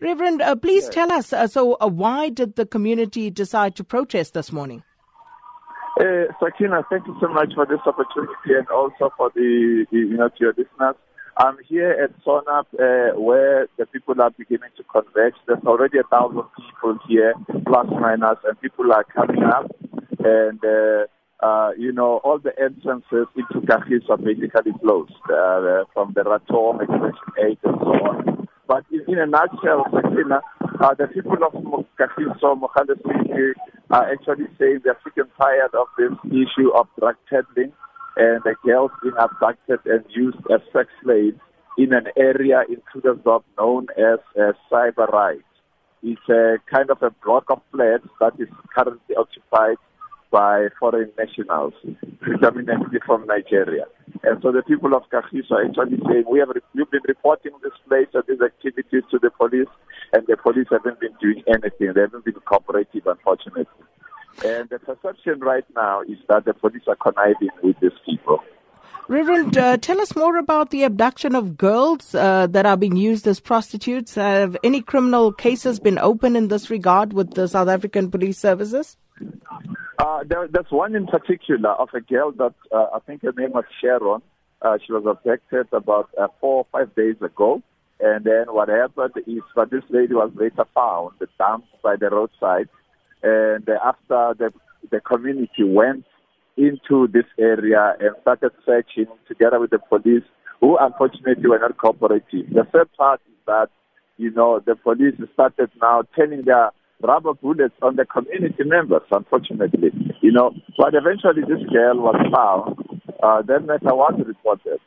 Reverend, uh, please yes. tell us. Uh, so, uh, why did the community decide to protest this morning? Uh, Sakina, thank you so much for this opportunity and also for the, the you know, to your listeners. I'm here at Sonap uh, where the people are beginning to converge. There's already a thousand people here, plus minus, and people are coming up. And, uh, uh, you know, all the entrances into Kagiso are basically closed uh, from the Ratom, Extension 8, and so on. But in, a nutshell, uh, the people of Kagiso, Mogale City, are actually saying they're and tired of this issue of drug peddling and the girls being abducted and used as sex slaves in an area in Krugersdorp known as uh, Cyber Right. It's a kind of a block of flats that is currently occupied by foreign nationals, predominantly from Nigeria. And so the people of Kagiso are actually saying, we have we've been reporting this place and these to the police, and the police haven't been doing anything. They haven't been cooperative, unfortunately. And the perception right now is that the police are conniving with these people. Reverend, uh, tell us more about the abduction of girls uh, that are being used as prostitutes. Have any criminal cases been opened in this regard with the South African Police Services? Uh, there, there's one in particular of a girl that uh, I think her name was Sharon. Uh, she was abducted about uh, four or five days ago. And then what happened is that this lady was later found dumped by the roadside. And after the, the community went into this area and started searching together with the police, who unfortunately were not cooperative. The third part is that, you know, the police started now turning their rubber bullets on the community members, unfortunately. You know, but eventually this girl was found. Uh, then matter was reported.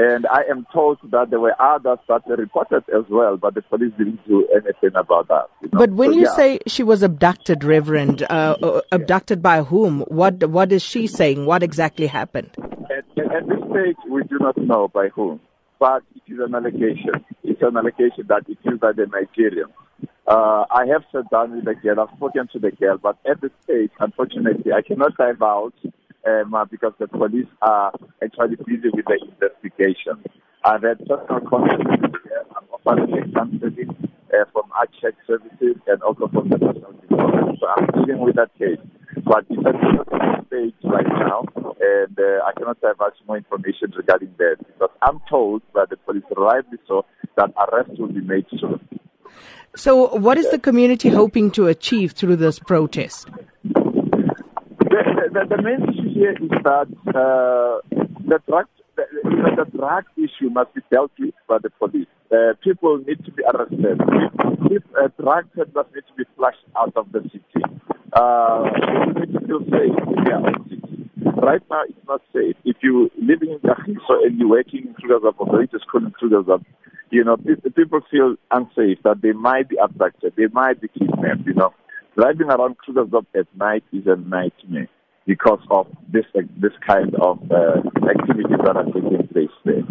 And I am told that there were others that were reported as well, but the police didn't do anything about that. You know? But when so, you yeah. say she was abducted, Reverend, uh, uh, abducted by whom? What What is she saying? What exactly happened? At, at this stage, we do not know by whom, but it is an allegation. It's an allegation that it is by the Nigerians. Uh, I have sat down with the girl, I've spoken to the girl, but at this stage, unfortunately, I cannot dive out um, uh, because the police are actually busy with the investigation. I've had personal contact with the girl. I'm offering uh, from our check services and also from the National Department. So I'm dealing with that case. But it's at the stage right now, and uh, I cannot have much more information regarding that because I'm told by the police, rightly so, that arrest will be made soon. So, what is the community hoping to achieve through this protest? The, the, the main issue here is that uh, the drug the, the drug issue must be dealt with by the police. Uh, people need to be arrested. If, uh, drug peddlers need to be flushed out of the city, uh, people need to feel safe in their own city. Right now, it's not safe. If you're living in Kagiso and you're working in Krugersdorp or going to school in Krugersdorp, you know, people feel unsafe that they might be abducted, they might be kidnapped, you know. Driving around Krugersdorp at night is a nightmare because of this this kind of uh, activities that are taking place there.